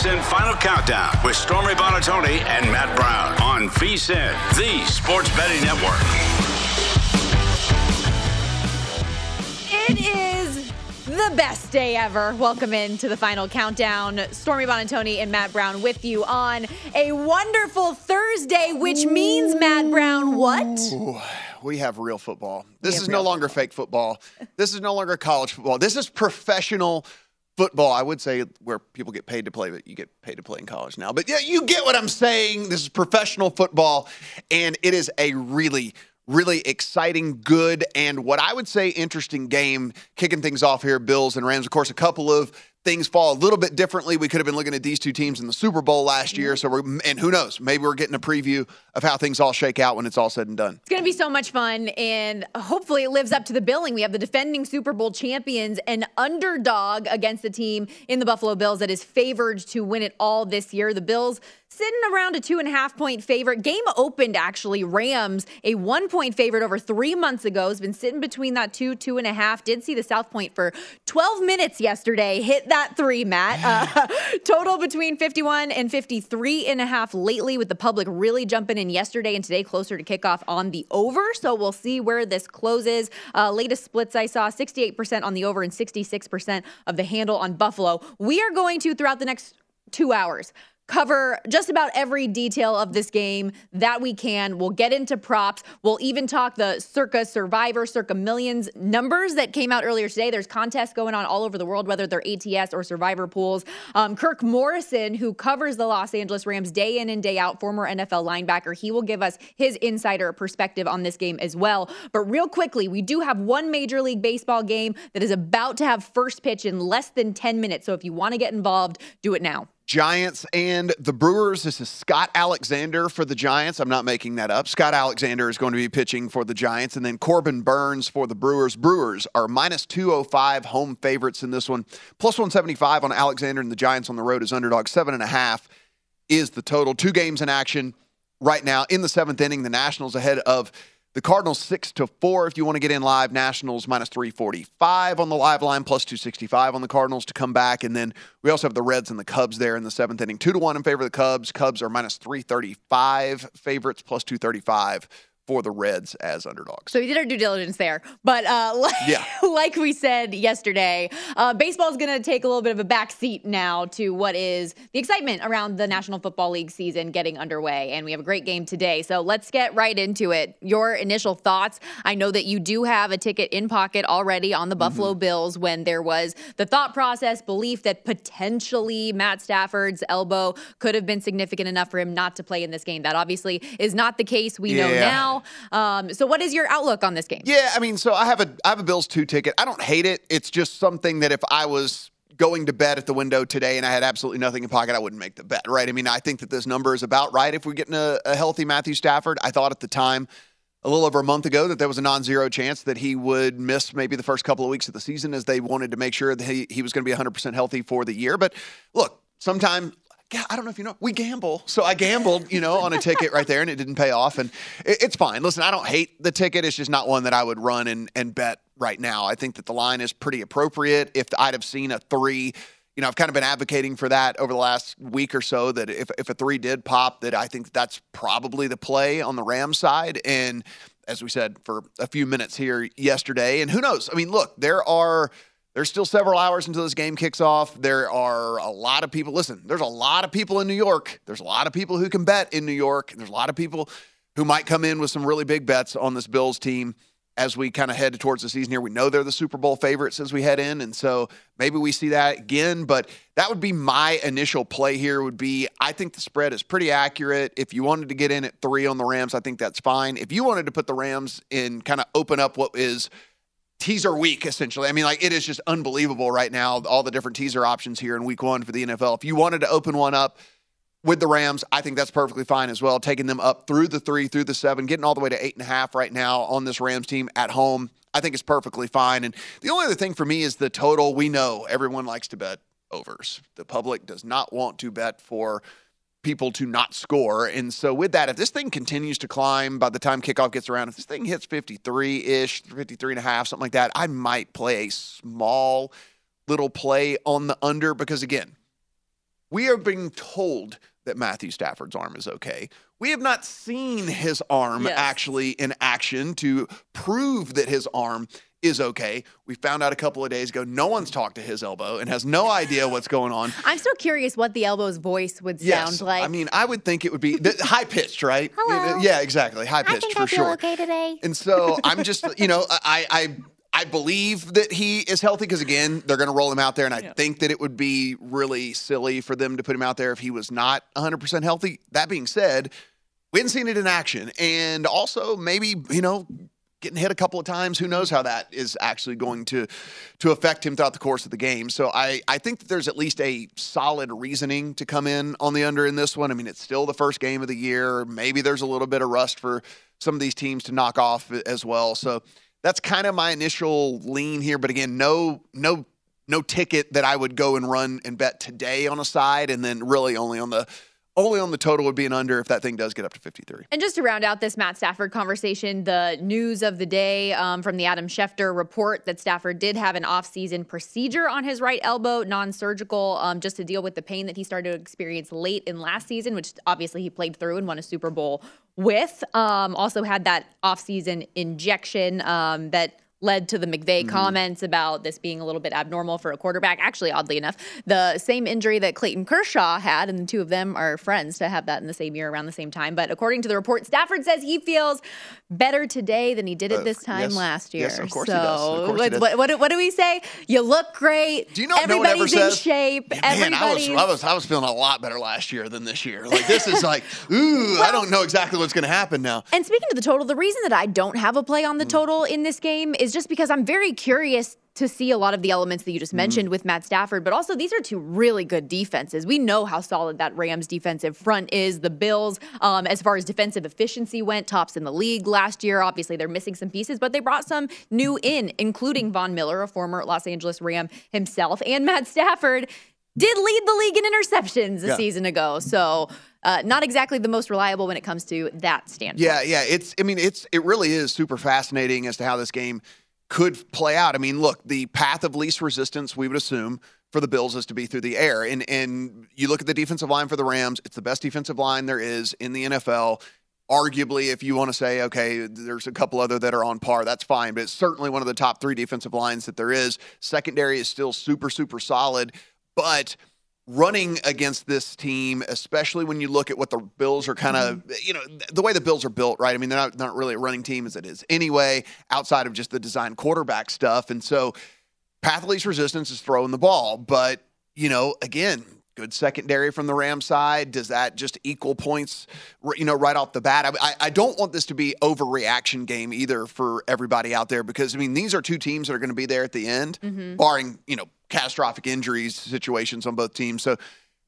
VSIN Final Countdown with Stormy Buonantony and Matt Brown on VSIN, the sports betting network. It is the best day ever. Welcome into the final countdown. Stormy Buonantony and Matt Brown with you on a wonderful Thursday, which means, Matt Brown, what? Ooh, we have real football. This is no longer fake football. This is no longer college football. This is professional football. I would say where people get paid to play, but you get paid to play in college now. But yeah, you get what I'm saying. This is professional football, and it is a really really exciting, good, and what I would say interesting game kicking things off here. Bills and Rams. Of course, a couple of things fall a little bit differently. We could have been looking at these two teams in the Super Bowl last year. Mm-hmm. So we're, and who knows, maybe we're getting a preview of how things all shake out when it's all said and done. It's going to be so much fun, and hopefully it lives up to the billing. We have the defending Super Bowl champions, an underdog against the team in the Buffalo Bills that is favored to win it all this year. The Bills sitting around a two and a half point favorite. Game opened actually. Rams, a one point favorite over three months ago, has been sitting between that two, two and a half. Did see the South Point for 12 minutes yesterday. Hit that three, Matt. Uh, total between 51 and 53 and a half lately, with the public really jumping in yesterday and today closer to kickoff on the over. So we'll see where this closes. Uh, latest splits I saw 68% on the over and 66% of the handle on Buffalo. We are going to, throughout the next two hours, cover just about every detail of this game that we can. We'll get into props. We'll even talk the circa survivor, circa millions numbers that came out earlier today. There's contests going on all over the world, whether they're ATS or survivor pools. Um, Kirk Morrison, who covers the Los Angeles Rams day in and day out, former NFL linebacker, he will give us his insider perspective on this game as well. But real quickly, we do have one Major League Baseball game that is about to have first pitch in less than 10 minutes. So if you want to get involved, do it now. Giants and the Brewers. This is Scott Alexander for the Giants. I'm not making that up. Scott Alexander is going to be pitching for the Giants, and then Corbin Burnes for the Brewers. Brewers are minus 205 home favorites in this one, plus 175 on Alexander and the Giants on the road as underdog. Seven and a half is the total. Two games in action right now in the seventh inning. The Nationals ahead of the Cardinals six to four. If you want to get in live, Nationals minus three forty five on the live line, plus two sixty five on the Cardinals to come back, and then we also have the Reds and the Cubs there in the seventh inning. Two to one in favor of the Cubs. Cubs are minus three thirty five favorites, plus two thirty five for the Reds as underdogs. So we did our due diligence there. But uh, like, Yeah. like we said yesterday, uh, baseball is going to take a little bit of a back seat now to what is the excitement around the National Football League season getting underway. And we have a great game today. So let's get right into it. Your initial thoughts. I know that you do have a ticket in pocket already on the Buffalo Bills when there was the thought process, belief that potentially Matt Stafford's elbow could have been significant enough for him not to play in this game. That obviously is not the case. We know Yeah. Um, so, what is your outlook on this game? Yeah, I mean, so I have a I have a Bills two ticket. I don't hate it. It's just something that if I was going to bed at the window today and I had absolutely nothing in pocket, I wouldn't make the bet, right? I mean, I think that this number is about right if we're getting a, a healthy Matthew Stafford. I thought at the time, a little over a month ago, that there was a non-zero chance that he would miss maybe the first couple of weeks of the season as they wanted to make sure that he, he was going to be 100% healthy for the year. But look, sometime yeah, I don't know if you know, we gamble. So I gambled, you know, on a ticket right there and it didn't pay off. And it, it's fine. Listen, I don't hate the ticket. It's just not one that I would run and, and bet right now. I think that the line is pretty appropriate. If I'd have seen a three, you know, I've kind of been advocating for that over the last week or so that if, if a three did pop, that I think that's probably the play on the Rams side. And as we said for a few minutes here yesterday, and who knows? I mean, look, there are there's still several hours until this game kicks off. There are a lot of people. Listen, there's a lot of people in New York. There's a lot of people who can bet in New York. There's a lot of people who might come in with some really big bets on this Bills team as we kind of head towards the season here. We know they're the Super Bowl favorites as we head in, and so maybe we see that again. But that would be my initial play here. Would be I think the spread is pretty accurate. If you wanted to get in at three on the Rams, I think that's fine. If you wanted to put the Rams in, kind of open up what is teaser week essentially. I mean, like it is just unbelievable right now. All the different teaser options here in week one for the NFL. If you wanted to open one up with the Rams, I think that's perfectly fine as well. Taking them up through the three, through the seven, getting all the way to eight and a half right now on this Rams team at home. I think it's perfectly fine. And the only other thing for me is the total. We know everyone likes to bet overs. The public does not want to bet for people to not score. And so with that, if this thing continues to climb by the time kickoff gets around, if this thing hits 53-ish, 53 and a half, something like that, I might play a small little play on the under because again, we are being told that Matthew Stafford's arm is okay. We have not seen his arm Yes. actually in action to prove that his arm is okay. We found out a couple of days ago no one's talked to his elbow and has no idea what's going on. I'm still curious what the elbow's voice would Yes, sound like. I mean, I would think it would be high pitched, right? Hello. Yeah, exactly. High pitched for sure. Okay today. And so I'm just, you know, I I I believe that he is healthy because again, they're going to roll him out there, and I think that it would be really silly for them to put him out there if he was not 100 percent healthy. That being said, we hadn't seen it in action, and also maybe you know. Getting hit a couple of times, who knows how that is actually going to to affect him throughout the course of the game. So I, I think that there's at least a solid reasoning to come in on the under in this one. I mean, it's still the first game of the year. Maybe there's a little bit of rust for some of these teams to knock off as well. So that's kind of my initial lean here. But again, no no no ticket that I would go and run and bet today on a side, and then really only on the only on the total would be an under if that thing does get up to 53. And just to round out this Matt Stafford conversation, the news of the day um, from the Adam Schefter report that Stafford did have an offseason procedure on his right elbow, non surgical, um, just to deal with the pain that he started to experience late in last season, which obviously he played through and won a Super Bowl with. Um, also had that offseason injection um, that led to the McVay comments about this being a little bit abnormal for a quarterback. Actually, oddly enough, the same injury that Clayton Kershaw had, and the two of them are friends to have that in the same year around the same time. But according to the report, Stafford says he feels better today than he did at Uh, this time yes. last year. Yes, of course so he does. Of course he what, does. what, what, do- what do we say? You look great. Do you know no Everybody's ever in says? shape. Yeah, man, I was, I was I was feeling a lot better last year than this year. Like this is like, ooh, I don't know exactly what's going to happen now. And speaking of the total, the reason that I don't have a play on the total in this game is just because I'm very curious to see a lot of the elements that you just mentioned with Matt Stafford, but also these are two really good defenses. We know how solid that Rams defensive front is. The Bills, um, as far as defensive efficiency went, tops in the league last year. Obviously, they're missing some pieces, but they brought some new in, including Von Miller, a former Los Angeles Ram himself, and Matt Stafford did lead the league in interceptions a Yeah. season ago. So, uh, not exactly the most reliable when it comes to that standpoint. Yeah, yeah. It's I mean, it's it really is super fascinating as to how this game could play out. I mean, look, the path of least resistance we would assume for the Bills is to be through the air. And and you look at the defensive line for the Rams, it's the best defensive line there is in the NFL. Arguably, if you want to say, okay, there's a couple other that are on par, that's fine. But it's certainly one of the top three defensive lines that there is. Secondary is still super, super solid. But running against this team, especially when you look at what the Bills are kind of, mm-hmm. you know, the way the Bills are built, right? I mean, they're not, not really a running team as it is anyway, outside of just the design quarterback stuff. And so path least resistance is throwing the ball. But, you know, again, good secondary from the Ram side. Does that just equal points, you know, right off the bat? I, I don't want this to be overreaction game either for everybody out there because I mean these are two teams that are going to be there at the end, mm-hmm. barring you know catastrophic injuries situations on both teams. So,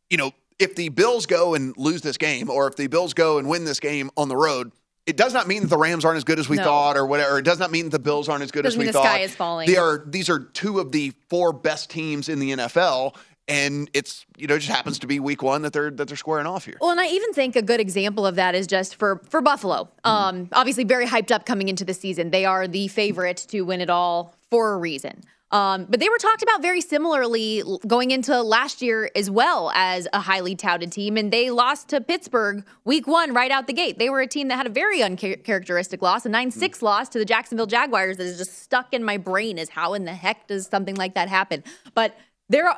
you know, if the Bills go and lose this game, or if the Bills go and win this game on the road. It does not mean that the Rams aren't as good as we no. thought, or whatever. It does not mean that the Bills aren't as good Doesn't as we the thought. The sky is falling. They are. These are two of the four best teams in the NFL, and it's you know it just happens to be week one that they're that they're squaring off here. Well, and I even think a good example of that is just for for Buffalo. Mm-hmm. Um, obviously, very hyped up coming into the season. They are the favorite to win it all for a reason. Um, but they were talked about very similarly going into last year as well as a highly touted team, and they lost to Pittsburgh week one right out the gate. They were a team that had a very uncharacteristic loss, a 9 6 mm. loss to the Jacksonville Jaguars that is just stuck in my brain is how in the heck does something like that happen? But there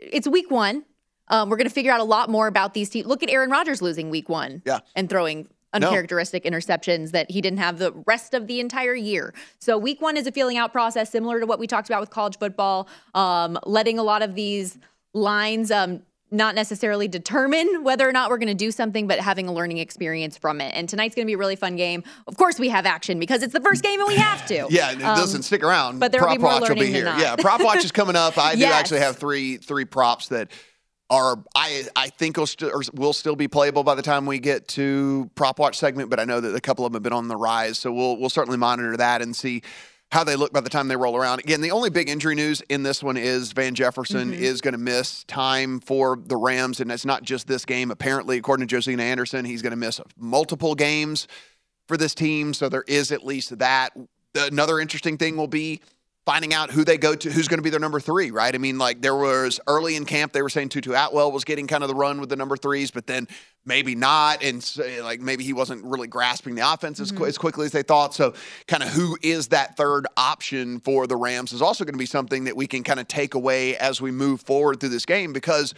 it's week one. Um, we're going to figure out a lot more about these teams. Look at Aaron Rodgers losing week one yeah. and throwing uncharacteristic no. interceptions that he didn't have the rest of the entire year. So week one is a feeling out process, similar to what we talked about with college football, um, letting a lot of these lines um, not necessarily determine whether or not we're going to do something, but having a learning experience from it. And tonight's going to be a really fun game. Of course, we have action because it's the first game and we have to. yeah, it um, doesn't stick around. But there Prop will be more Watch learning will be here. Not. Yeah, Prop Watch is coming up. I yes. do actually have three three props that are I I think will, st- will still be playable by the time we get to Prop Watch segment. But I know that a couple of them have been on the rise, so we'll we'll certainly monitor that and see how they look by the time they roll around. Again, the only big injury news in this one is Van Jefferson mm-hmm. is going to miss time for the Rams, and it's not just this game. Apparently, according to Josina Anderson, he's going to miss multiple games for this team. So there is at least that. Another interesting thing will be finding out who they go to, who's going to be their number three, right? I mean, like there was early in camp, they were saying Tutu Atwell was getting kind of the run with the number threes, but then maybe not. And like maybe he wasn't really grasping the offense as, mm-hmm. as quickly as they thought. So, kind of who is that third option for the Rams is also going to be something that we can kind of take away as we move forward through this game because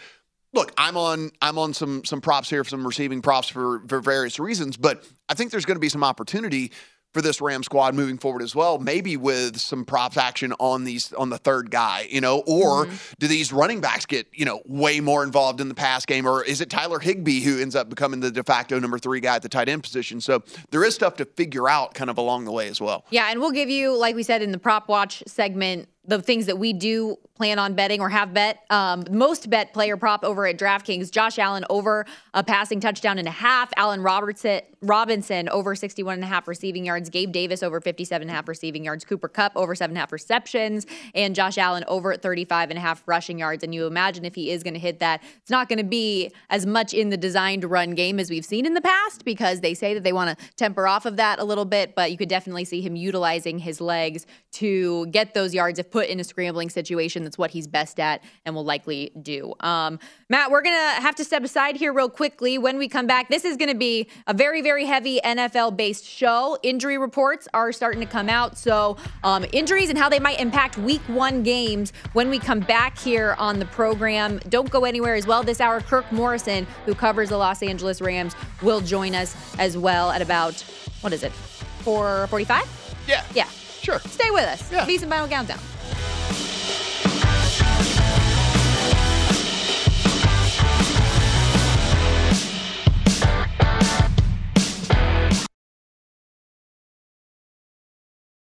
look, I'm on I'm on some some props here, some receiving props for for various reasons, but I think there's going to be some opportunity for this Ram squad moving forward as well. Maybe with some props action on these on the third guy, you know, or mm-hmm. do these running backs get you know way more involved in the pass game, or is it Tyler Higbee who ends up becoming the de facto number three guy at the tight end position? So there is stuff to figure out kind of along the way as well. Yeah, and we'll give you, like we said in the prop watch segment, the things that we do plan on betting or have bet. Um, most bet player prop over at DraftKings. Josh Allen over a passing touchdown and a half. Allen Robertson Robinson over 61 and a half receiving yards. Gabe Davis over 57 and a half receiving yards. Cooper Kupp over seven and a half receptions. And Josh Allen over 35 and a half rushing yards. And you imagine if he is going to hit that, it's not going to be as much in the designed run game as we've seen in the past because they say that they want to temper off of that a little bit. But you could definitely see him utilizing his legs to get those yards if put in a scrambling situation. That's what he's best at and will likely do. Um, Matt, we're going to have to step aside here real quickly. When we come back, this is going to be a very, very heavy NFL based show. Injury reports are starting to come out. So, um, injuries and how they might impact week one games when we come back here on the program. Don't go anywhere as well. This hour, Kirk Morrison, who covers the Los Angeles Rams, will join us as well at about, what is it, 445? Yeah. Yeah. Sure. Stay with us. Yeah. VSiN Final Countdown.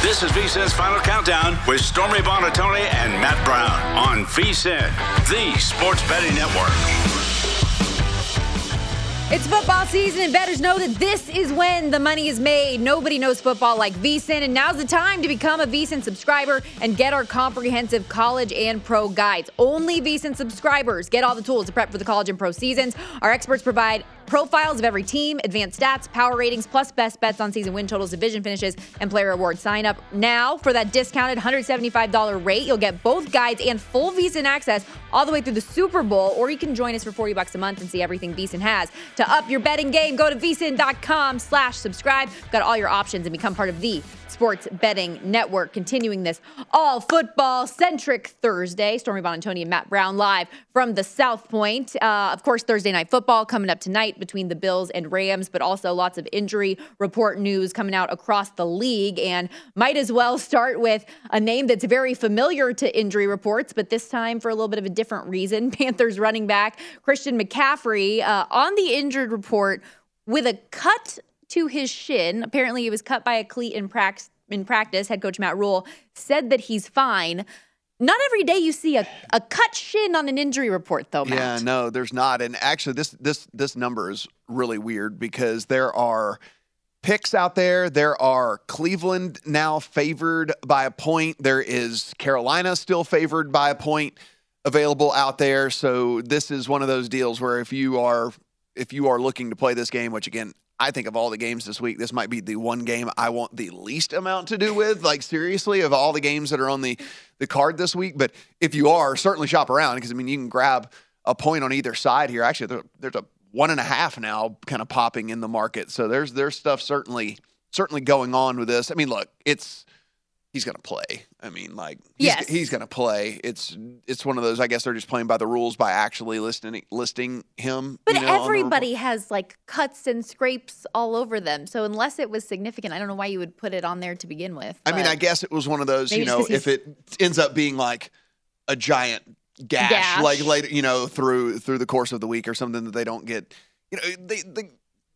This is VSIN's Final Countdown with Stormy Buonantony and Matt Brown on VSIN, the Sports Betting Network. It's football season, and bettors know that this is when the money is made. Nobody knows football like VSIN, and now's the time to become a VSIN subscriber and get our comprehensive college and pro guides. Only VSIN subscribers get all the tools to prep for the college and pro seasons. Our experts provide profiles of every team, advanced stats, power ratings, plus best bets on season win totals, division finishes, and player awards. Sign up now for that discounted $175 rate. You'll get both guides and full VSIN access all the way through the Super Bowl, or you can join us for 40 bucks a month and see everything VSIN has. To up your betting game, go to vsin.com slash subscribe. Got all your options and become part of the Sports Betting Network. Continuing this all football centric Thursday. Stormy Buonantony and Matt Brown live from the South Point. Uh, of course, Thursday night football coming up tonight between the Bills and Rams, but also lots of injury report news coming out across the league. And might as well start with a name that's very familiar to injury reports, but this time for a little bit of a different reason. Panthers running back Christian McCaffrey uh, on the injured report with a cut to his shin. Apparently, he was cut by a cleat in, prax- in practice. Head coach Matt Rhule said that he's fine. Not every day you see a, a cut shin on an injury report, though. Matt. Yeah, no, there's not. And actually, this this this number is really weird because there are picks out there. There are Cleveland now favored by a point. There is Carolina still favored by a point available out there. So this is one of those deals where if you are if you are looking to play this game, which again I think of all the games this week, this might be the one game I want the least amount to do with. Like seriously, of all the games that are on the the card this week. But if you are, certainly shop around because I mean you can grab a point on either side here. Actually, there, there's a one and a half now kind of popping in the market. So there's there's stuff certainly certainly going on with this. I mean, look, it's he's going to play. I mean, like he's, Yes. he's going to play. It's it's one of those. I guess they're just playing by the rules by actually listing listing him. But you know, on the report. everybody has like cuts and scrapes all over them. So unless it was significant, I don't know why you would put it on there to begin with. I mean, I guess it was one of those. You know, if it ends up being like a giant gash, Gash. like later, you know, through through the course of the week or something that they don't get. You know, they they.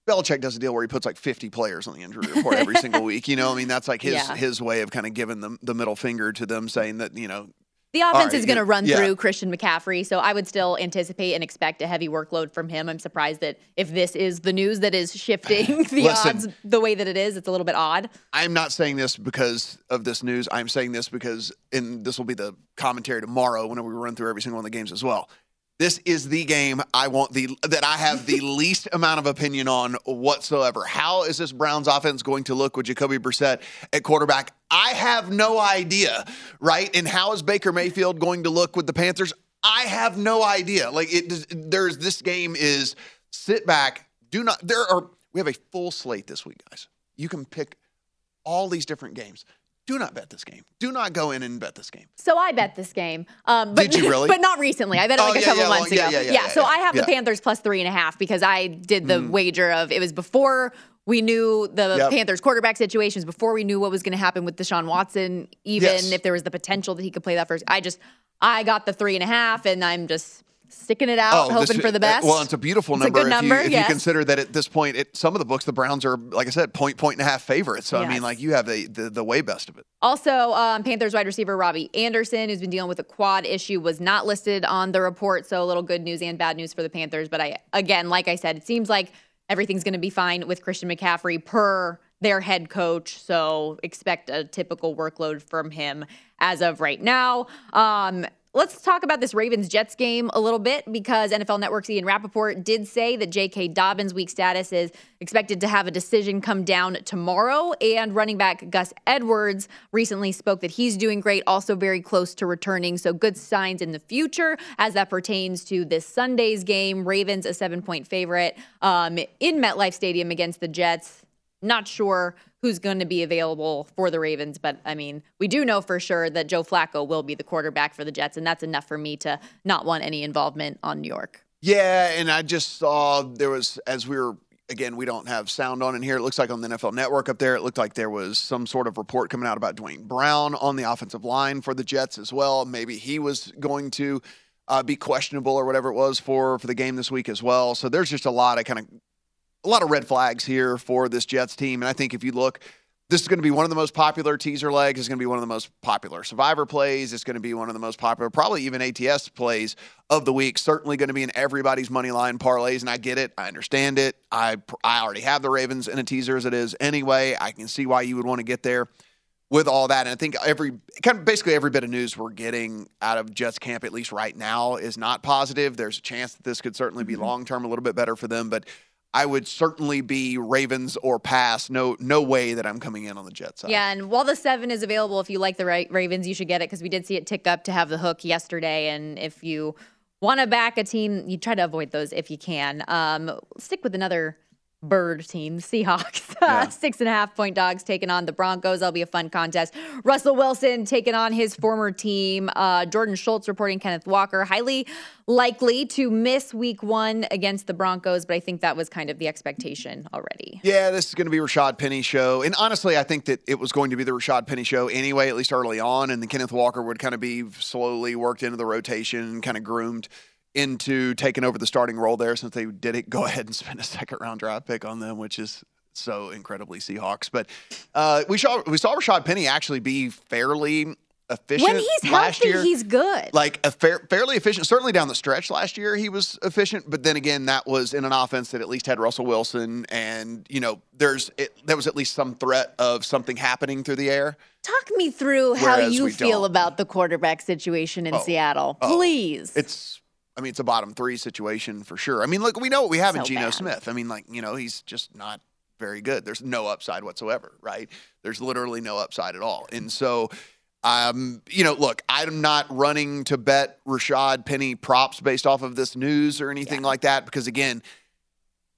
Belichick does a deal where he puts like 50 players on the injury report every single week. You know, I mean, that's like his Yeah. his way of kind of giving them the middle finger to them, saying that you know The offense right, is going to run yeah. through Christian McCaffrey, so I would still anticipate and expect a heavy workload from him. I'm surprised that if this is the news that is shifting the Listen. odds the way that it is, it's a little bit odd. I'm not saying this because of this news. I'm saying this because, and this will be the commentary tomorrow when we run through every single one of the games as well. This is the game I want the that I have the least amount of opinion on whatsoever. How is this Browns offense going to look with Jacoby Brissett at quarterback? I have no idea, right? And how is Baker Mayfield going to look with the Panthers? I have no idea. Like it, there's this game is sit back. Do not. There are we have a full slate this week, guys. You can pick all these different games. Do not bet this game. Do not go in and bet this game. So I bet this game. Um, but, Did you really? but not recently. I bet it Oh, like a yeah, couple yeah, months long- yeah, ago. yeah, yeah, so I have the Panthers plus three and a half because I did the Mm. wager of it was before we knew the Yep. Panthers quarterback situations, before we knew what was going to happen with Deshaun Watson, even Yes. if there was the potential that he could play that first. I just, I got the three and a half and I'm just sticking it out, Oh, this- hoping for the best. uh, Well, it's a beautiful It's a number. good if number, you, if yes. you consider that at this point, it, some of the books, the Browns are, like I said, point, point and a half favorites. So I mean, like you have the, the the way best of it. Also, um, Panthers wide receiver Robbie Anderson, who's been dealing with a quad issue, was not listed on the report. So a little good news and bad news for the Panthers. But I, again, like I said, it seems like everything's going to be fine with Christian McCaffrey per their head coach. So expect a typical workload from him as of right now. Um, Let's talk about this Ravens Jets game a little bit because NFL Network's Ian Rapoport did say that J.K. Dobbins' weak status is expected to have a decision come down tomorrow. And running back Gus Edwards recently spoke that he's doing great, also very close to returning. So good signs in the future as that pertains to this Sunday's game. Ravens, a seven point favorite um, in MetLife Stadium against the Jets. Not sure who's going to be available for the Ravens, but I mean, we do know for sure that Joe Flacco will be the quarterback for the Jets, and that's enough for me to not want any involvement on New York. Yeah, and I just saw there was as we were again, we don't have sound on in here. It looks like on the NFL Network up there, it looked like there was some sort of report coming out about Duane Brown on the offensive line for the Jets as well. Maybe he was going to uh, be questionable or whatever it was for for the game this week as well. So there's just a lot of kind of a lot of red flags here for this Jets team. And I think if you look, this is going to be one of the most popular teaser legs. It's going to be one of the most popular survivor plays. It's going to be one of the most popular, probably even ATS plays of the week. Certainly going to be in everybody's money line parlays. And I get it. I understand it. I, I already have the Ravens in a teaser as it is anyway. I can see why you would want to get there with all that. And I think every kind of basically every bit of news we're getting out of Jets camp, at least right now, is not positive. There's a chance that this could certainly be mm-hmm. long term a little bit better for them, but I would certainly be Ravens or pass. No, no way that I'm coming in on the Jets side. Yeah, and while the seven is available, if you like the right Ravens, you should get it because we did see it tick up to have the hook yesterday. And if you want to back a team, you try to avoid those if you can. Um, stick with another bird team, Seahawks. Six and a half point dogs taking on the Broncos. That'll be a fun contest. Russell Wilson taking on his former team. Uh, Jordan Schultz reporting Kenneth Walker. Highly likely to miss week one against the Broncos, but I think that was kind of the expectation already. Yeah, this is going to be Rashad Penny show, and honestly, I think that it was going to be the Rashad Penny show anyway, at least early on, and then Kenneth Walker would kind of be slowly worked into the rotation, and kind of groomed into taking over the starting role there, since they did it, go ahead and spend a second round draft pick on them, which is so incredibly Seahawks. But uh, we saw we saw Rashad Penny actually be fairly efficient When he's last healthy, year. he's good. like a fair, fairly efficient. Certainly down the stretch last year, he was efficient. But then again, that was in an offense that at least had Russell Wilson, and you know, there's it, there was at least some threat of something happening through the air. Talk me through how you feel don't. about the quarterback situation in Oh. Seattle. Oh. Please. It's, I mean, it's a bottom three situation for sure. I mean, look, we know what we have in So Geno bad. Smith. I mean, like you know, he's just not very good. There's no upside whatsoever, right? There's literally no upside at all, and so. Um, you know, look, I'm not running to bet Rashad Penny props based off of this news or anything like that because again,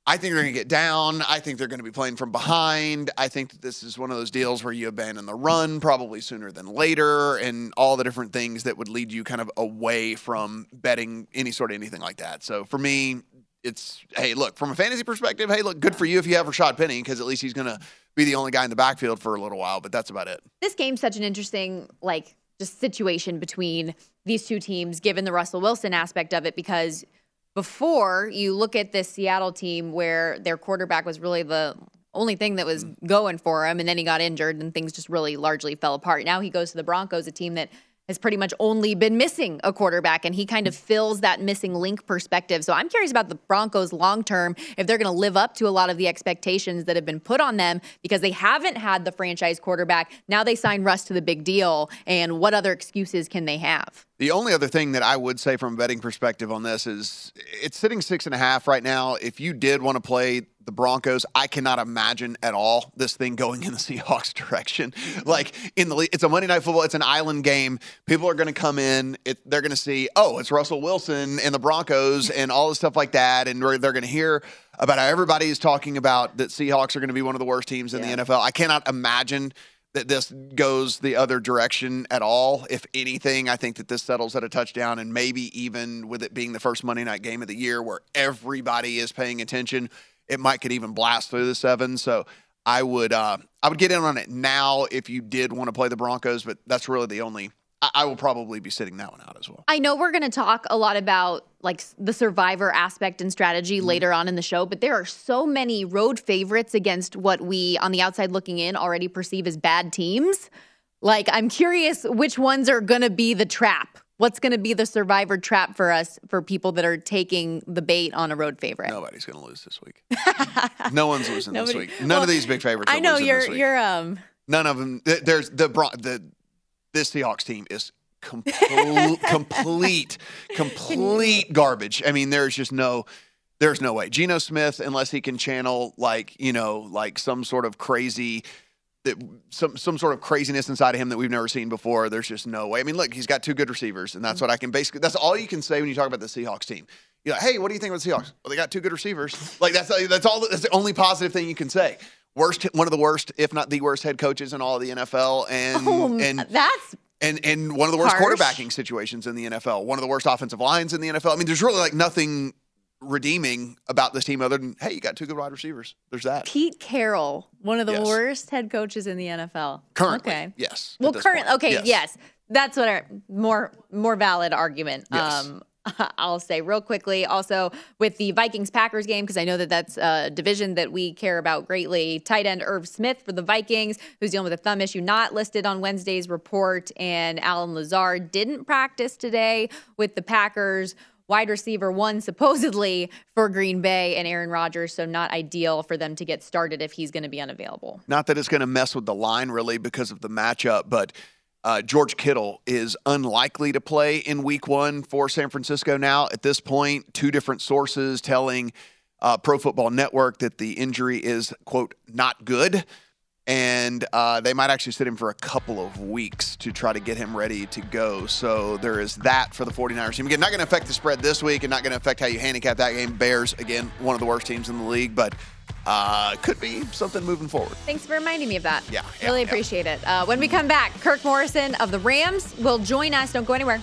I think they're going to get down. I think they're going to be playing from behind. I think that this is one of those deals where you abandon the run probably sooner than later and all the different things that would lead you kind of away from betting any sort of anything like that. So for me, it's hey, look, from a fantasy perspective, hey, look, good for you if you have Rashad Penny because at least he's going to be the only guy in the backfield for a little while, but that's about it. this game's such an interesting, like, just situation between these two teams, given the Russell Wilson aspect of it, because before you look at this Seattle team where their quarterback was really the only thing that was mm. going for him, and then he got injured and things just really largely fell apart. Now he goes to the Broncos, a team that has pretty much only been missing a quarterback, and he kind of mm. fills that missing link perspective. So I'm curious about the Broncos long term, if they're going to live up to a lot of the expectations that have been put on them because they haven't had the franchise quarterback. Now they sign Russ to the big deal, and what other excuses can they have? The only other thing that I would say from a betting perspective on this is it's sitting six and a half right now. If you did want to play the Broncos, I cannot imagine at all this thing going in the Seahawks direction. Like in the, it's a Monday night football. It's an island game. People are going to come in. It, they're going to see, oh, it's Russell Wilson and the Broncos and all the stuff like that, and they're, they're going to hear about how everybody is talking about that Seahawks are going to be one of the worst teams in the NFL. I cannot imagine that this goes the other direction at all. If anything, I think that this settles at a touchdown, and maybe even with it being the first Monday night game of the year where everybody is paying attention, it might could even blast through the seven. So I would uh, I would get in on it now if you did want to play the Broncos, but that's really the only. I, I will probably be sitting that one out as well. I know we're going to talk a lot about like the survivor aspect and strategy Mm-hmm. later on in the show, but there are so many road favorites against what we on the outside looking in already perceive as bad teams. Like I'm curious which ones are going to be the trap. What's going to be the survivor trap for us for people that are taking the bait on a road favorite? Nobody's going to lose this week. no one's losing Nobody- this week. None well, of these big favorites. I know you're this week. you're um None of them. There's the the this Seahawks team is complete, complete, complete garbage. I mean, there's just no, there's no way. Geno Smith, unless he can channel like you know, like some sort of crazy. That some some sort of craziness inside of him that we've never seen before. There's just no way. I mean, look, he's got two good receivers, and that's what I can basically. That's all you can say when you talk about the Seahawks team. You're like, hey, what do you think about the Seahawks? Well, they got two good receivers. Like that's that's all. That's the only positive thing you can say. Worst, one of the worst, if not the worst, head coaches in all of the NFL, and oh, and that's and and one of the worst Harsh. quarterbacking situations in the NFL. One of the worst offensive lines in the NFL. I mean, there's really like nothing redeeming about this team other than hey, you got two good wide receivers. There's that. Pete Carroll, one of the Yes. worst head coaches in the NFL. Currently, okay. yes. Well, current. point. Okay, Yes. yes. that's what our more more valid argument. Yes. Um, I'll say real quickly. Also, with the Vikings Packers game, because I know that that's a division that we care about greatly. Tight end Irv Smith for the Vikings, who's dealing with a thumb issue, not listed on Wednesday's report, and Allen Lazard didn't practice today with the Packers. Wide receiver one, supposedly for Green Bay and Aaron Rodgers, so not ideal for them to get started if he's going to be unavailable. Not that it's going to mess with the line really because of the matchup, but uh, George Kittle is unlikely to play in week one for San Francisco now. At this point, two different sources telling uh, Pro Football Network that the injury is, quote, not good. And uh, they might actually sit him for a couple of weeks to try to get him ready to go. So there is that for the 49ers team. Again, not going to affect the spread this week and not going to affect how you handicap that game. Bears, again, one of the worst teams in the league, but uh, could be something moving forward. Thanks for reminding me of that. Yeah, yeah, really yeah. appreciate it. Uh, when we come back, Kirk Morrison of the Rams will join us. Don't go anywhere.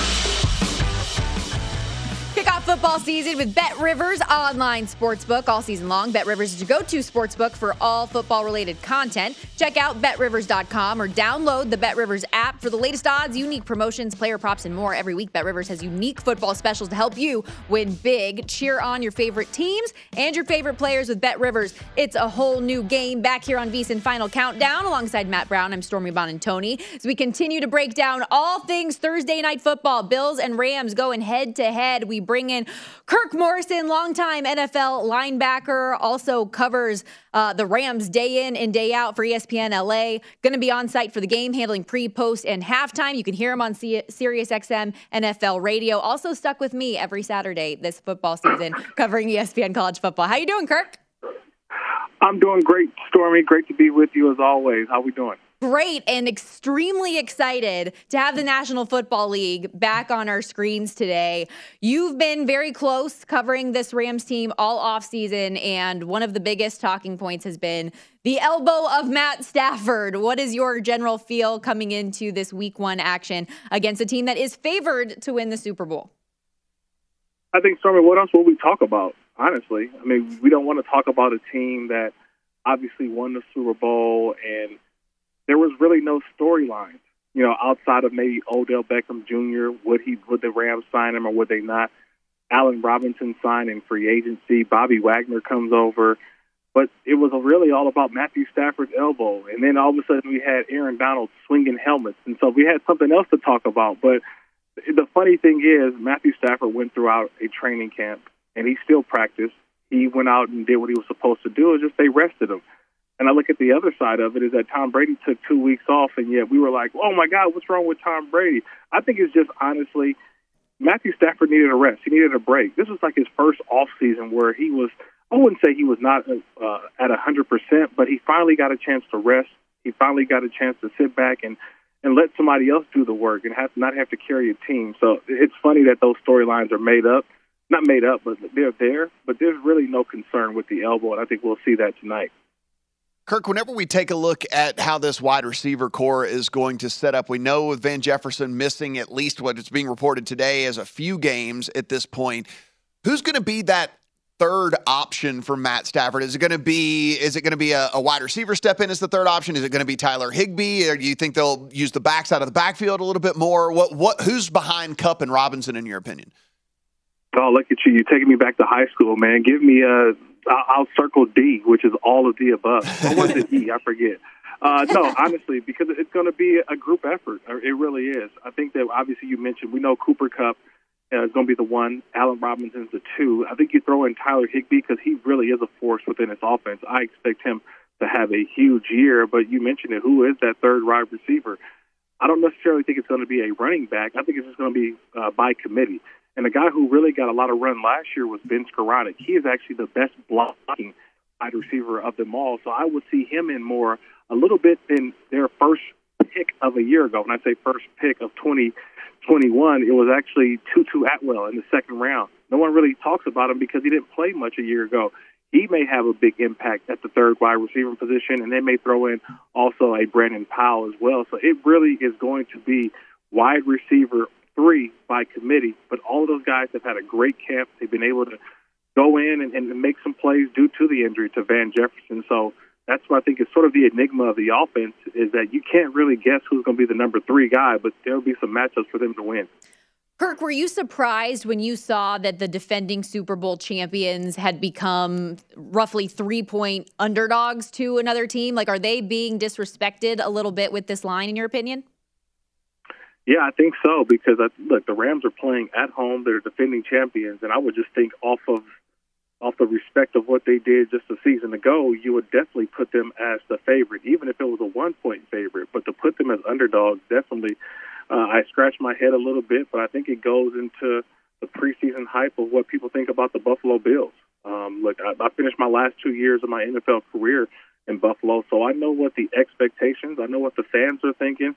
Football season with Bet Rivers online sportsbook all season long. Bet Rivers is your go-to sportsbook for all football-related content. Check out betrivers.com or download the Bet Rivers app for the latest odds, unique promotions, player props, and more. Every week, Bet Rivers has unique football specials to help you win big. Cheer on your favorite teams and your favorite players with Bet Rivers. It's a whole new game back here on VSiN Final Countdown alongside Matt Brown. I'm Stormy Buonantony as we continue to break down all things Thursday night football. Bills and Rams going head to head. We bring in Kirk Morrison, longtime NFL linebacker, also covers uh, the Rams day in and day out for ESPN LA. Going to be on site for the game, handling pre, post, and halftime. You can hear him on C- Sirius XM NFL Radio. Also stuck with me every Saturday this football season, covering ESPN college football. How you doing, Kirk? I'm doing great, Stormy. Great to be with you as always. How we doing? Great and extremely excited to have the National Football League back on our screens today. You've been very close covering this Rams team all offseason, and one of the biggest talking points has been the elbow of Matt Stafford. What is your general feel coming into this week one action against a team that is favored to win the Super Bowl? I think, Stormy, what else will we talk about? Honestly, I mean, we don't want to talk about a team that obviously won the Super Bowl, and there was really no storyline. You know, outside of maybe Odell Beckham Jr. Would he? Would the Rams sign him, or would they not? Allen Robinson signed in free agency. Bobby Wagner comes over, but it was really all about Matthew Stafford's elbow. And then all of a sudden, we had Aaron Donald swinging helmets, and so we had something else to talk about. But the funny thing is, Matthew Stafford went throughout a training camp, and he still practiced. He went out and did what he was supposed to do. It's just they rested him. And I look at the other side of it is that Tom Brady took two weeks off, and yet we were like, "Oh my God, what's wrong with Tom Brady?" I think it's just honestly, Matthew Stafford needed a rest. He needed a break. This was like his first off season where he was I wouldn't say he was not uh, at 100%, but he finally got a chance to rest. He finally got a chance to sit back and and let somebody else do the work and have not have to carry a team. So it's funny that those storylines are made up, not made up, but they're there. But there's really no concern with the elbow, and I think we'll see that tonight. Kirk, whenever we take a look at how this wide receiver corps is going to set up, we know with Van Jefferson missing at least what is being reported today as a few games at this point. Who's going to be that third option for Matt Stafford? Is it going to be is it going to be a, a, wide receiver step in as the third option? Is it going to be Tyler Higbee, or do you think they'll use the backs out of the backfield a little bit more? What what who's behind Kupp and Robinson in your opinion? Oh, look at you! You're taking me back to high school, man. Give me a. I'll circle D, which is all of the above. Or was it E? I forget. Uh, no, honestly, because it's going to be a group effort. It really is. I think that obviously you mentioned we know Cooper Kupp uh, is going to be the one. Allen Robinson's the two. I think you throw in Tyler Higbee because he really is a force within his offense. I expect him to have a huge year. But you mentioned it. Who is that third wide receiver? I don't necessarily think it's going to be a running back. I think it's just going to be uh, by committee. And the guy who really got a lot of run last year was Ben Skowronek. He is actually the best blocking wide receiver of them all. So I would see him in more a little bit than their first pick of a year ago. When I say first pick of 2021, it was actually Tutu Atwell in the second round. No one really talks about him because he didn't play much a year ago. He may have a big impact at the third wide receiver position, and they may throw in also a Brandon Powell as well. So it really is going to be wide receiver three by committee. But all of those guys have had a great camp. They've been able to go in and, and make some plays due to the injury to Van Jefferson. So that's what I think is sort of the enigma of the offense is that you can't really guess who's going to be the number three guy, but there'll be some matchups for them to win. Kirk, were you surprised when you saw that the defending Super Bowl champions had become roughly three point underdogs to another team? Like, are they being disrespected a little bit with this line, in your opinion? Yeah, I think so because I, look, the Rams are playing at home; they're defending champions, and I would just think off of off the respect of what they did just a season ago, you would definitely put them as the favorite, even if it was a one point favorite. But to put them as underdogs, definitely, uh, I scratch my head a little bit, but I think it goes into the preseason hype of what people think about the Buffalo Bills. Um, look, I, I finished my last two years of my NFL career in Buffalo, so I know what the expectations, I know what the fans are thinking.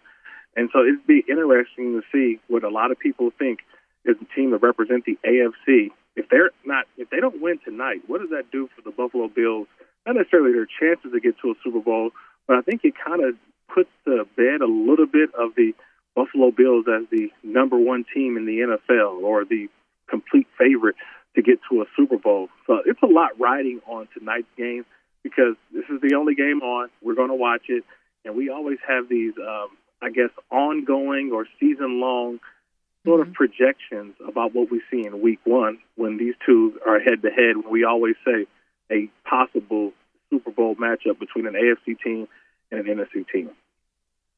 And so it'd be interesting to see what a lot of people think is the team to represent the AFC if they're not if they don't win tonight, what does that do for the Buffalo Bills? Not necessarily their chances to get to a Super Bowl, but I think it kind of puts to bed a little bit of the Buffalo Bills as the number one team in the NFL or the complete favorite to get to a Super Bowl. So it's a lot riding on tonight's game because this is the only game on. We're going to watch it, and we always have these, um, I guess, ongoing or season long sort of mm-hmm. projections about what we see in week one when these two are head to head. We always say a possible Super Bowl matchup between an AFC team and an NFC team.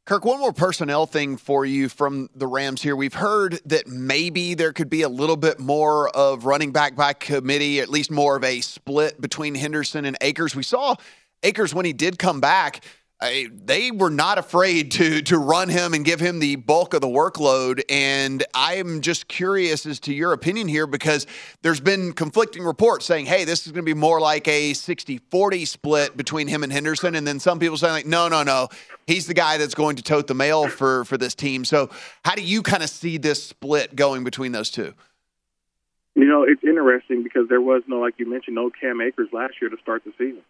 Kirk, one more personnel thing for you from the Rams here. We've heard that maybe there could be a little bit more of running back by committee, at least more of a split between Henderson and Akers. We saw Akers when he did come back I, they were not afraid to to run him and give him the bulk of the workload. And I'm just curious as to your opinion here because there's been conflicting reports saying, hey, this is going to be more like a 60 40 split between him and Henderson. And then some people saying, like, no, no, no, he's the guy that's going to tote the mail for, for this team. So, how do you kind of see this split going between those two? You know, it's interesting because there was no, like you mentioned, no Cam Akers last year to start the season.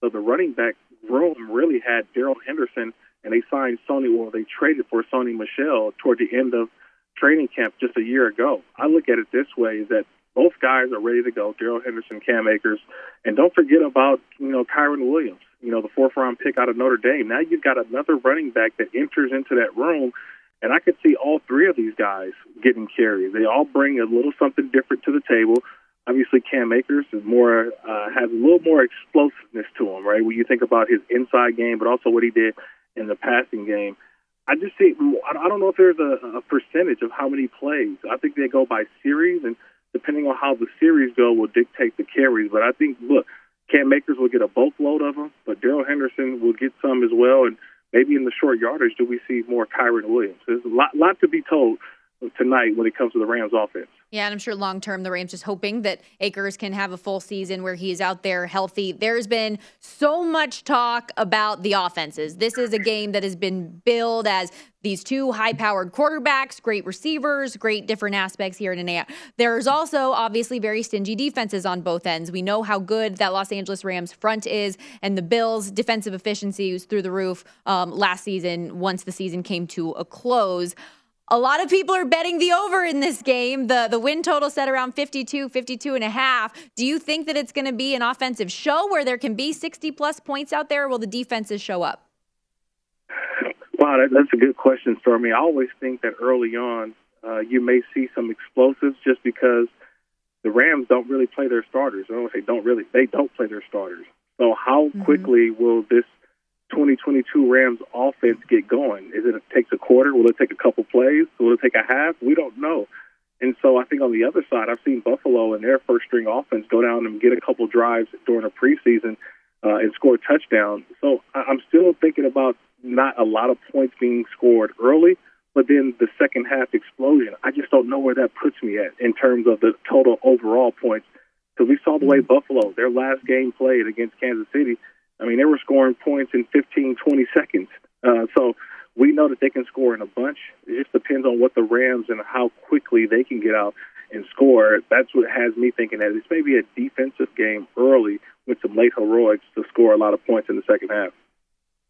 So the running back room really had Darrell Henderson, and they signed Sony. Well, they traded for Sony Michel toward the end of training camp just a year ago. I look at it this way: is that both guys are ready to go. Darrell Henderson, Cam Akers, and don't forget about you know Kyren Williams. You know the fourth round pick out of Notre Dame. Now you've got another running back that enters into that room, and I could see all three of these guys getting carries. They all bring a little something different to the table. Obviously, Cam Akers is more uh, has a little more explosiveness to him, right? When you think about his inside game, but also what he did in the passing game. I just see. I don't know if there's a, a percentage of how many plays. I think they go by series, and depending on how the series go, will dictate the carries. But I think, look, Cam Akers will get a bulk load of them, but Darrell Henderson will get some as well. And maybe in the short yardage, do we see more Kyren Williams? There's a lot, lot to be told tonight when it comes to the Rams offense. Yeah, and I'm sure long term, the Rams just hoping that Akers can have a full season where he's out there healthy. There's been so much talk about the offenses. This is a game that has been billed as these two high powered quarterbacks, great receivers, great different aspects here and there. There's also obviously very stingy defenses on both ends. We know how good that Los Angeles Rams front is, and the Bills' defensive efficiency was through the roof um, last season once the season came to a close. A lot of people are betting the over in this game. The the win total set around 52, 52 and a half. Do you think that it's going to be an offensive show where there can be 60 plus points out there or will the defenses show up? Wow, that, that's a good question, Stormy. I always think that early on uh, you may see some explosives just because the Rams don't really play their starters. I don't say don't really; they don't play their starters. So how mm-hmm. quickly will this 2022 Rams offense get going? Is it, it takes a quarter? Will it take a couple plays? Will it take a half? We don't know. And so I think on the other side, I've seen Buffalo and their first string offense go down and get a couple drives during a preseason uh, and score a touchdown. So I'm still thinking about not a lot of points being scored early, but then the second half explosion. I just don't know where that puts me at in terms of the total overall points. Because we saw the way Buffalo, their last game played against Kansas City, I mean, they were scoring points in 15, 20 seconds. Uh, so we know that they can score in a bunch. It just depends on what the Rams and how quickly they can get out and score. That's what has me thinking that it's maybe a defensive game early with some late heroics to score a lot of points in the second half.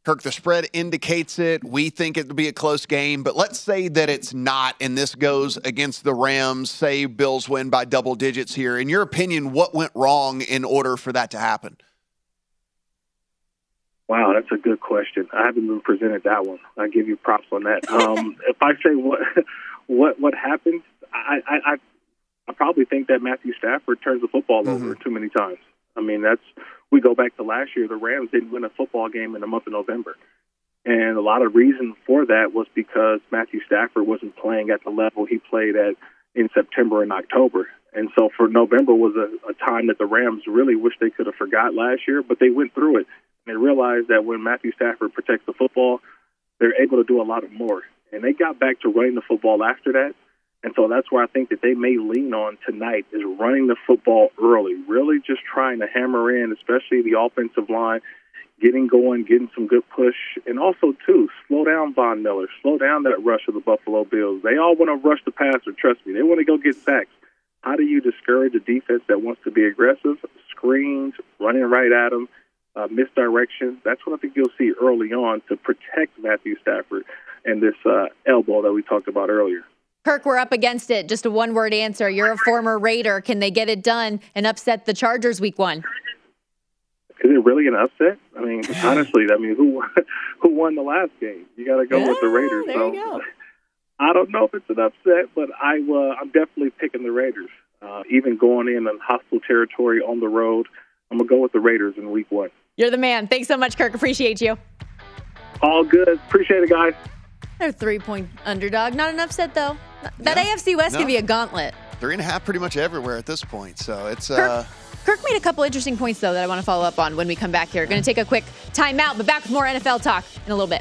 Kirk, the spread indicates it. We think it'll be a close game, but let's say that it's not, and this goes against the Rams. Say Bills win by double digits here. In your opinion, what went wrong in order for that to happen? Wow, that's a good question. I haven't been presented that one. I give you props on that. Um, if I say what what what happened, I, I I probably think that Matthew Stafford turns the football mm-hmm. over too many times. I mean, that's we go back to last year. The Rams didn't win a football game in the month of November, and a lot of reason for that was because Matthew Stafford wasn't playing at the level he played at in September and October. And so for November was a, a time that the Rams really wish they could have forgot last year, but they went through it they realized that when Matthew Stafford protects the football, they're able to do a lot of more. And they got back to running the football after that. And so that's where I think that they may lean on tonight is running the football early, really just trying to hammer in, especially the offensive line, getting going, getting some good push, and also too slow down Von Miller, slow down that rush of the Buffalo Bills. They all want to rush the passer. Trust me, they want to go get sacks. How do you discourage a defense that wants to be aggressive? Screens, running right at them, uh, misdirection. That's what I think you'll see early on to protect Matthew Stafford and this uh, elbow that we talked about earlier. Kirk, we're up against it. Just a one word answer. You're a former Raider. Can they get it done and upset the Chargers week one? Is it really an upset? I mean, honestly, I mean, who who won the last game? You got to go yeah, with the Raiders. There so, you go. I don't know if it's an upset, but I uh, I'm definitely picking the Raiders. Uh, even going in on hostile territory on the road, I'm gonna go with the Raiders in Week One. You're the man. Thanks so much, Kirk. Appreciate you. All good. Appreciate it, guys. They're three point underdog. Not an upset though. That yeah. AFC West no. can be a gauntlet. Three and a half, pretty much everywhere at this point. So it's. Kirk, uh, Kirk made a couple interesting points though that I want to follow up on when we come back here. Going to take a quick timeout, but back with more NFL talk in a little bit.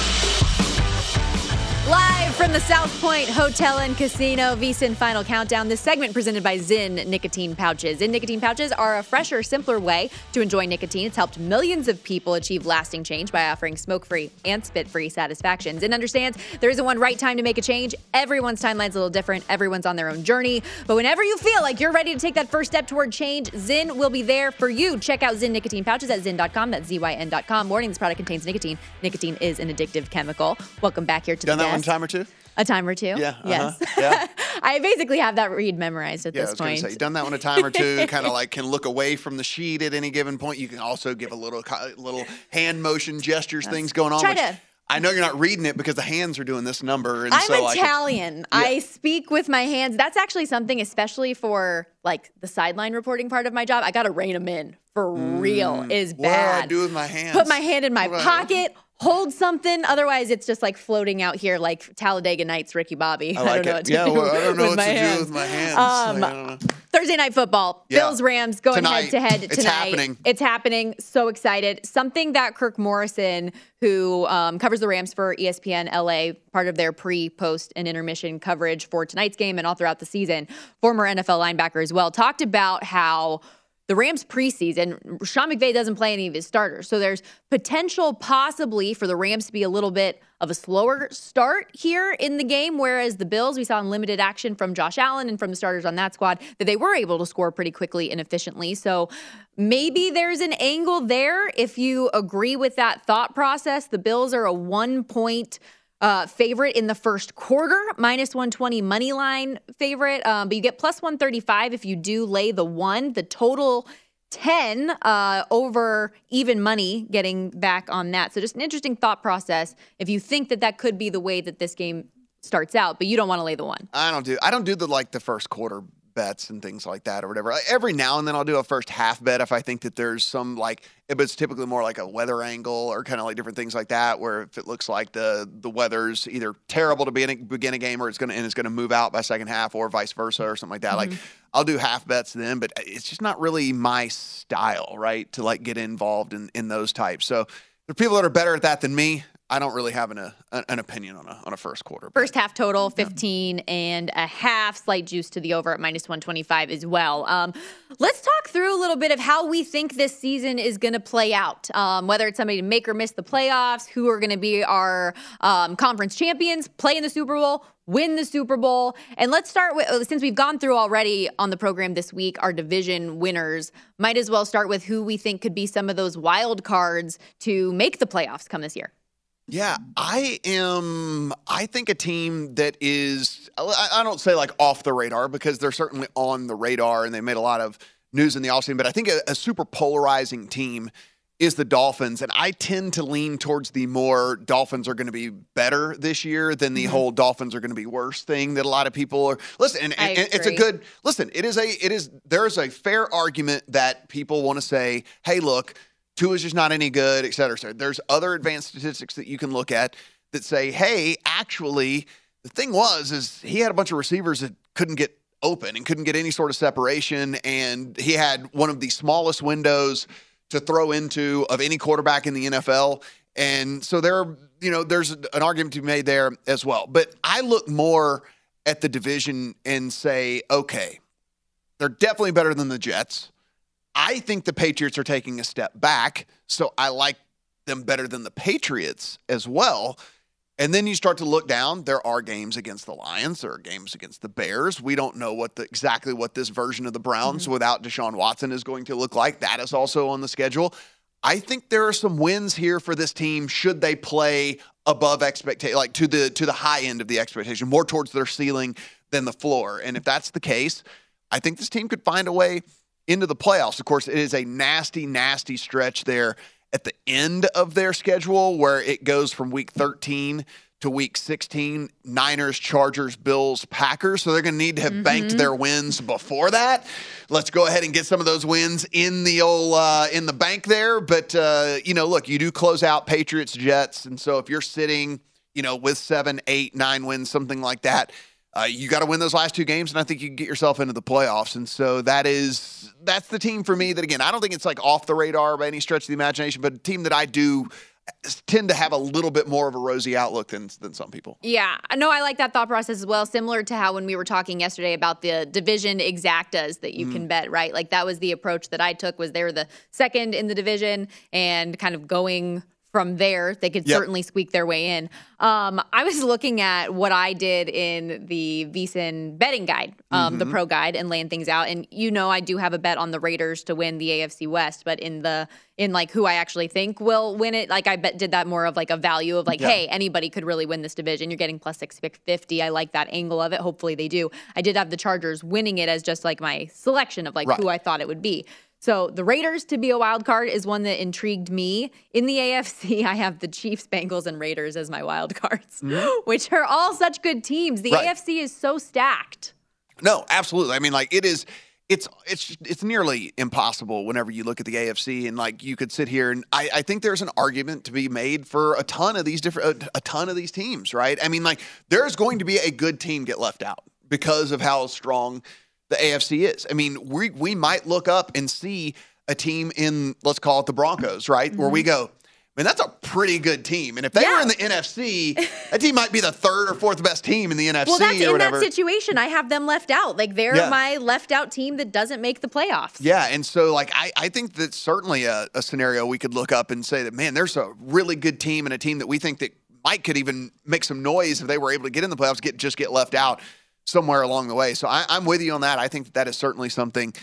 Live from the South Point Hotel and Casino, VSIN Final Countdown. This segment presented by Zyn Nicotine Pouches. Zyn Nicotine Pouches are a fresher, simpler way to enjoy nicotine. It's helped millions of people achieve lasting change by offering smoke-free and spit-free satisfactions. Zyn understands there isn't one right time to make a change. Everyone's timeline's a little different. Everyone's on their own journey. But whenever you feel like you're ready to take that first step toward change, Zyn will be there for you. Check out Zyn Nicotine Pouches at zyn.com. That's Z-Y-N.com. Warning, this product contains nicotine. Nicotine is an addictive chemical. Welcome back here to Done the that one time or two? A time or two? Yeah. uh-huh, Yes. Yeah. I basically have that read memorized at Yeah, this point. say, you've done that one a time or two. kind of like can look away from the sheet at any given point. You can also give a little, little hand motion gestures, things going on. Try which to- I know you're not reading it because the hands are doing this number, and I'm so I can- Italian. I speak with my hands. That's actually something, especially for like the sideline reporting part of my job. I got to rein them in for real. Is Mm. what do I bad. do with my hands? Put my hand in my What pocket. Hold something, otherwise it's just like floating out here like Talladega Nights, Ricky Bobby. I like don't know it. what to Yeah, do well, I don't know with what my to do hands. with my hands. Um, I know. Thursday night football, Yeah. Bills Rams going Tonight. head to head tonight. It's happening. It's happening. So excited. Something that Kirk Morrison, who um, covers the Rams for ESPN LA, part of their pre, post, and intermission coverage for tonight's game and all throughout the season, former NFL linebacker as well, talked about how the Rams preseason, Sean McVay doesn't play any of his starters. So there's potential possibly for the Rams to be a little bit of a slower start here in the game, whereas the Bills, we saw in limited action from Josh Allen and from the starters on that squad that they were able to score pretty quickly and efficiently. So maybe there's an angle there if you agree with that thought process. The Bills are a one point uh, favorite in the first quarter, minus 120 money line favorite. Um, but you get plus 135 if you do lay the one. The total 10 uh, over even money getting back on that. So just an interesting thought process if you think that that could be the way that this game starts out, but you don't want to lay the one. I don't do I don't do the like the first quarter bets and things like that or whatever. Like, Every now and then I'll do a first half bet if I think that there's some like but it's typically more like a weather angle or kind of like different things like that where if it looks like the the weather's either terrible to begin begin a game or it's gonna and it's gonna move out by second half or vice versa or something like that. Like mm-hmm. I'll do half bets then, but uh, it's just not really my style, right? To like get involved in in those types. So there are people that are better at that than me. I don't really have an, a, an opinion on a on a first quarter. First half total, 15 and a half. Slight juice to the over at minus 125 as well. Um, let's talk through a little bit of how we think this season is going to play out. Um, whether it's somebody to make or miss the playoffs, who are going to be our um, conference champions, play in the Super Bowl, win the Super Bowl. And let's start with, uh, since we've gone through already on the program this week, our division winners, might as well start with who we think could be some of those wild cards to make the playoffs come this year. Yeah, I am. I think a team that is, I don't say like off the radar because they're certainly on the radar and they made a lot of news in the offseason, but I think a, a super polarizing team is the Dolphins. And I tend to lean towards the more Dolphins are going to be better this year than the mm-hmm. whole Dolphins are going to be worse thing that a lot of people are. Listen, and, and it's a good, listen, it is a, it is, there is a fair argument that people want to say, hey, look, Tua is just not any good, et cetera, et cetera. There's other advanced statistics that you can look at that say, hey, actually, the thing was is he had a bunch of receivers that couldn't get open and couldn't get any sort of separation, and he had one of the smallest windows to throw into of any quarterback in the NFL. And so there, you know, there's an argument to be made there as well. But I look more at the division and say, okay, they're definitely better than the Jets. I think the Patriots are taking a step back, so I like them better than the Patriots as well. And then you start to look down. There are games against the Lions. There are games against the Bears. We don't know what the, exactly what this version of the Browns Mm-hmm. without Deshaun Watson is going to look like. That is also on the schedule. I think there are some wins here for this team should they play above expectation, like to the to the high end of the expectation, more towards their ceiling than the floor. And if that's the case, I think this team could find a way into the playoffs. Of course, it is a nasty, nasty stretch there at the end of their schedule where it goes from week 13 to week 16 Niners, Chargers, Bills, Packers. So they're going to need to have banked their wins before that. Let's go ahead and get some of those wins in the old uh, in the bank there. But uh, you know, look, you do close out Patriots, Jets, and so if you're sitting, you know, with seven, eight, nine wins, something like that. Uh, you got to win those last two games, and I think you can get yourself into the playoffs. And so that is that's the team for me. That again, I don't think it's like off the radar by any stretch of the imagination, but a team that I do tend to have a little bit more of a rosy outlook than than some people. Yeah, no, I like that thought process as well. Similar to how when we were talking yesterday about the division exactas that you can bet, right? Like that was the approach that I took. Was they were the second in the division and kind of going from there, they could Yep. certainly squeak their way in. Um, I was looking at what I did in the VSIN betting guide, um, the Mhm. pro guide, and laying things out. And you know, I do have a bet on the Raiders to win the AFC West, but in the in like who I actually think will win it, like I bet did that more of like a value of like, Yeah. hey, anybody could really win this division. You're getting plus six fifty. I like that angle of it. Hopefully they do. I did have the Chargers winning it as just like my selection of like Right. who I thought it would be. So the Raiders to be a wild card is one that intrigued me. In the AFC, I have the Chiefs, Bengals, and Raiders as my wild cards, mm-hmm. which are all such good teams. The Right. AFC is so stacked. No, absolutely. I mean, like it is. It's it's it's nearly impossible whenever you look at the AFC and like you could sit here and I, I think there's an argument to be made for a ton of these different a, a ton of these teams, right? I mean, like there's going to be a good team get left out because of how strong the AFC is. I mean, we we might look up and see a team in let's call it the Broncos, right, where we mm-hmm. go. Man, that's a pretty good team. And if they were in the NFC, that team might be the third or fourth best team in the NFC well, that's in whatever. that situation. I have them left out. Like they're Yeah. my left out team that doesn't make the playoffs. Yeah, and so like I, I think that's certainly a, a scenario we could look up and say that man, there's a really good team and a team that we think that might could even make some noise if they were able to get in the playoffs, get just get left out somewhere along the way. So I, I'm with you on that. I think that, that is certainly something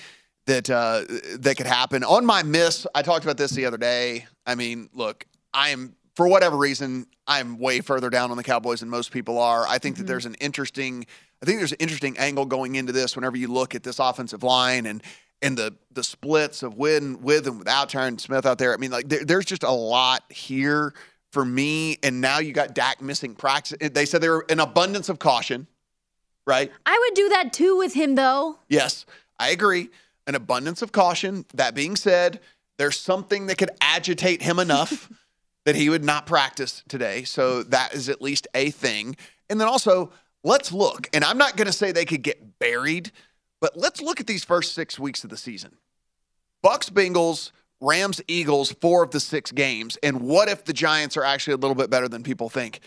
that uh, that could happen. On my miss, I talked about this the other day. I mean, look, I am for whatever reason, I'm way further down on the Cowboys than most people are. I think that there's an interesting, I think there's an interesting angle going into this. Whenever you look at this offensive line and and the the splits of with with and without Tyron Smith out there. I mean, like there, there's just a lot here for me. And now you got Dak missing practice. They said they were an abundance of caution, right? I would do that too with him though. Yes, I agree. An abundance of caution. That being said, there's something that could agitate him enough that he would not practice today. So that is at least a thing. And then also, let's look. And I'm not going to say they could get buried, but let's look at these first six weeks of the season. Bucks, Bengals, Rams, Eagles, four of the six games. And what if the Giants are actually a little bit better than people think?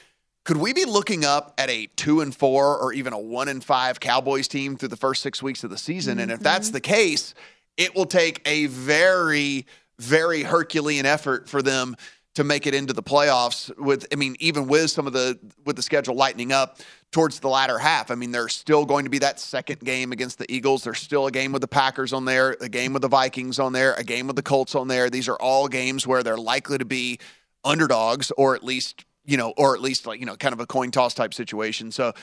Could we be looking up at a two and four or even a one and five Cowboys team through the first six weeks of the season? And if mm-hmm. that's the case, it will take a very, very Herculean effort for them to make it into the playoffs with I mean, even with some of the with the schedule lightening up towards the latter half. I mean, there's still going to be that second game against the Eagles. There's still a game with the Packers on there, a game with the Vikings on there, a game with the Colts on there. These are all games where they're likely to be underdogs or at least you know, or at least like, you know, kind of a coin toss type situation. So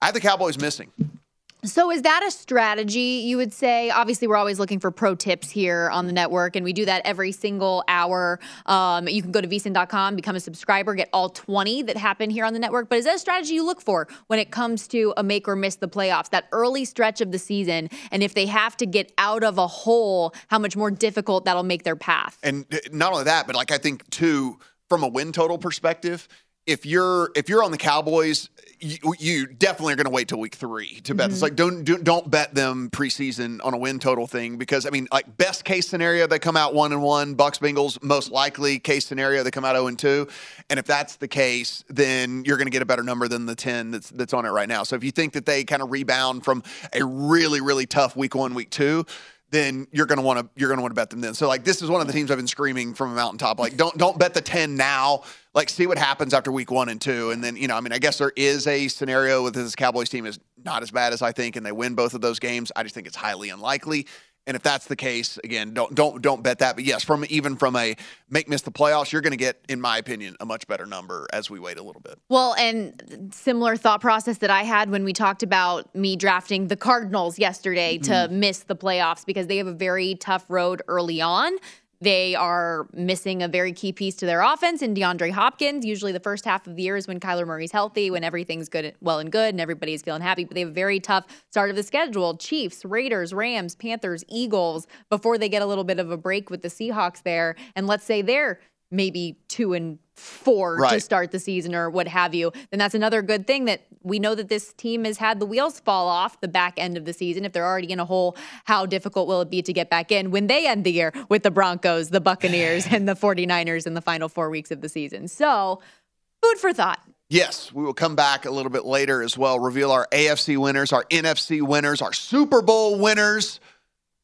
I have the Cowboys missing. So is that a strategy you would say? Obviously, we're always looking for pro tips here on the network, and we do that every single hour. Um, you can go to vsin.com, become a subscriber, get all 20 that happen here on the network. But is that a strategy you look for when it comes to a make or miss the playoffs, that early stretch of the season? And if they have to get out of a hole, how much more difficult that'll make their path? And not only that, but like I think too, from a win total perspective, if you're if you're on the Cowboys, you, you definitely are going to wait till week three to bet this. Mhm. Like, don't do, don't bet them preseason on a win total thing because I mean, like best case scenario they come out one and one. Bucks Bengals most likely case scenario they come out zero and two. And if that's the case, then you're going to get a better number than the ten that's that's on it right now. So if you think that they kind of rebound from a really really tough week one week two. Then you're gonna want to you're gonna want to bet them then. So like this is one of the teams I've been screaming from a mountaintop. Like don't don't bet the ten now. Like see what happens after week one and two, and then you know I mean I guess there is a scenario with this Cowboys team is not as bad as I think, and they win both of those games. I just think it's highly unlikely. And if that's the case, again, don't don't don't bet that. But yes, from even from a make miss the playoffs, you're going to get, in my opinion, a much better number as we wait a little bit. Well, and similar thought process that I had when we talked about me drafting the Cardinals yesterday to Mm-hmm. Mhm. miss the playoffs because they have a very tough road early on. They are missing a very key piece to their offense in DeAndre Hopkins. Usually, the first half of the year is when Kyler Murray's healthy, when everything's good, well and good, and everybody's feeling happy. But they have a very tough start of the schedule: Chiefs, Raiders, Rams, Panthers, Eagles. Before they get a little bit of a break with the Seahawks there, and let's say they're maybe two and four to start the season or what have you, then that's another good thing that we know that this team has had the wheels fall off the back end of the season. If they're already in a hole, how difficult will it be to get back in when they end the year with the Broncos, the Buccaneers, and the 49ers in the final four weeks of the season? So, food for thought. Yes, we will come back a little bit later as well. Reveal our AFC winners, our NFC winners, our Super Bowl winners.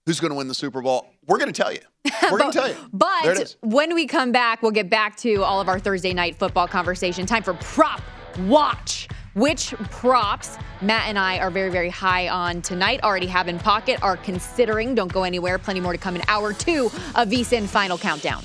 Who's going to win the Super Bowl? We're going to tell you. We're going to tell you. But when we come back, we'll get back to all of our Thursday night football conversation. Time for prop watch. Which props Matt and I are very, very high on tonight, already have in pocket, are considering. Don't go anywhere. Plenty more to come in hour two of VSIN Final Countdown.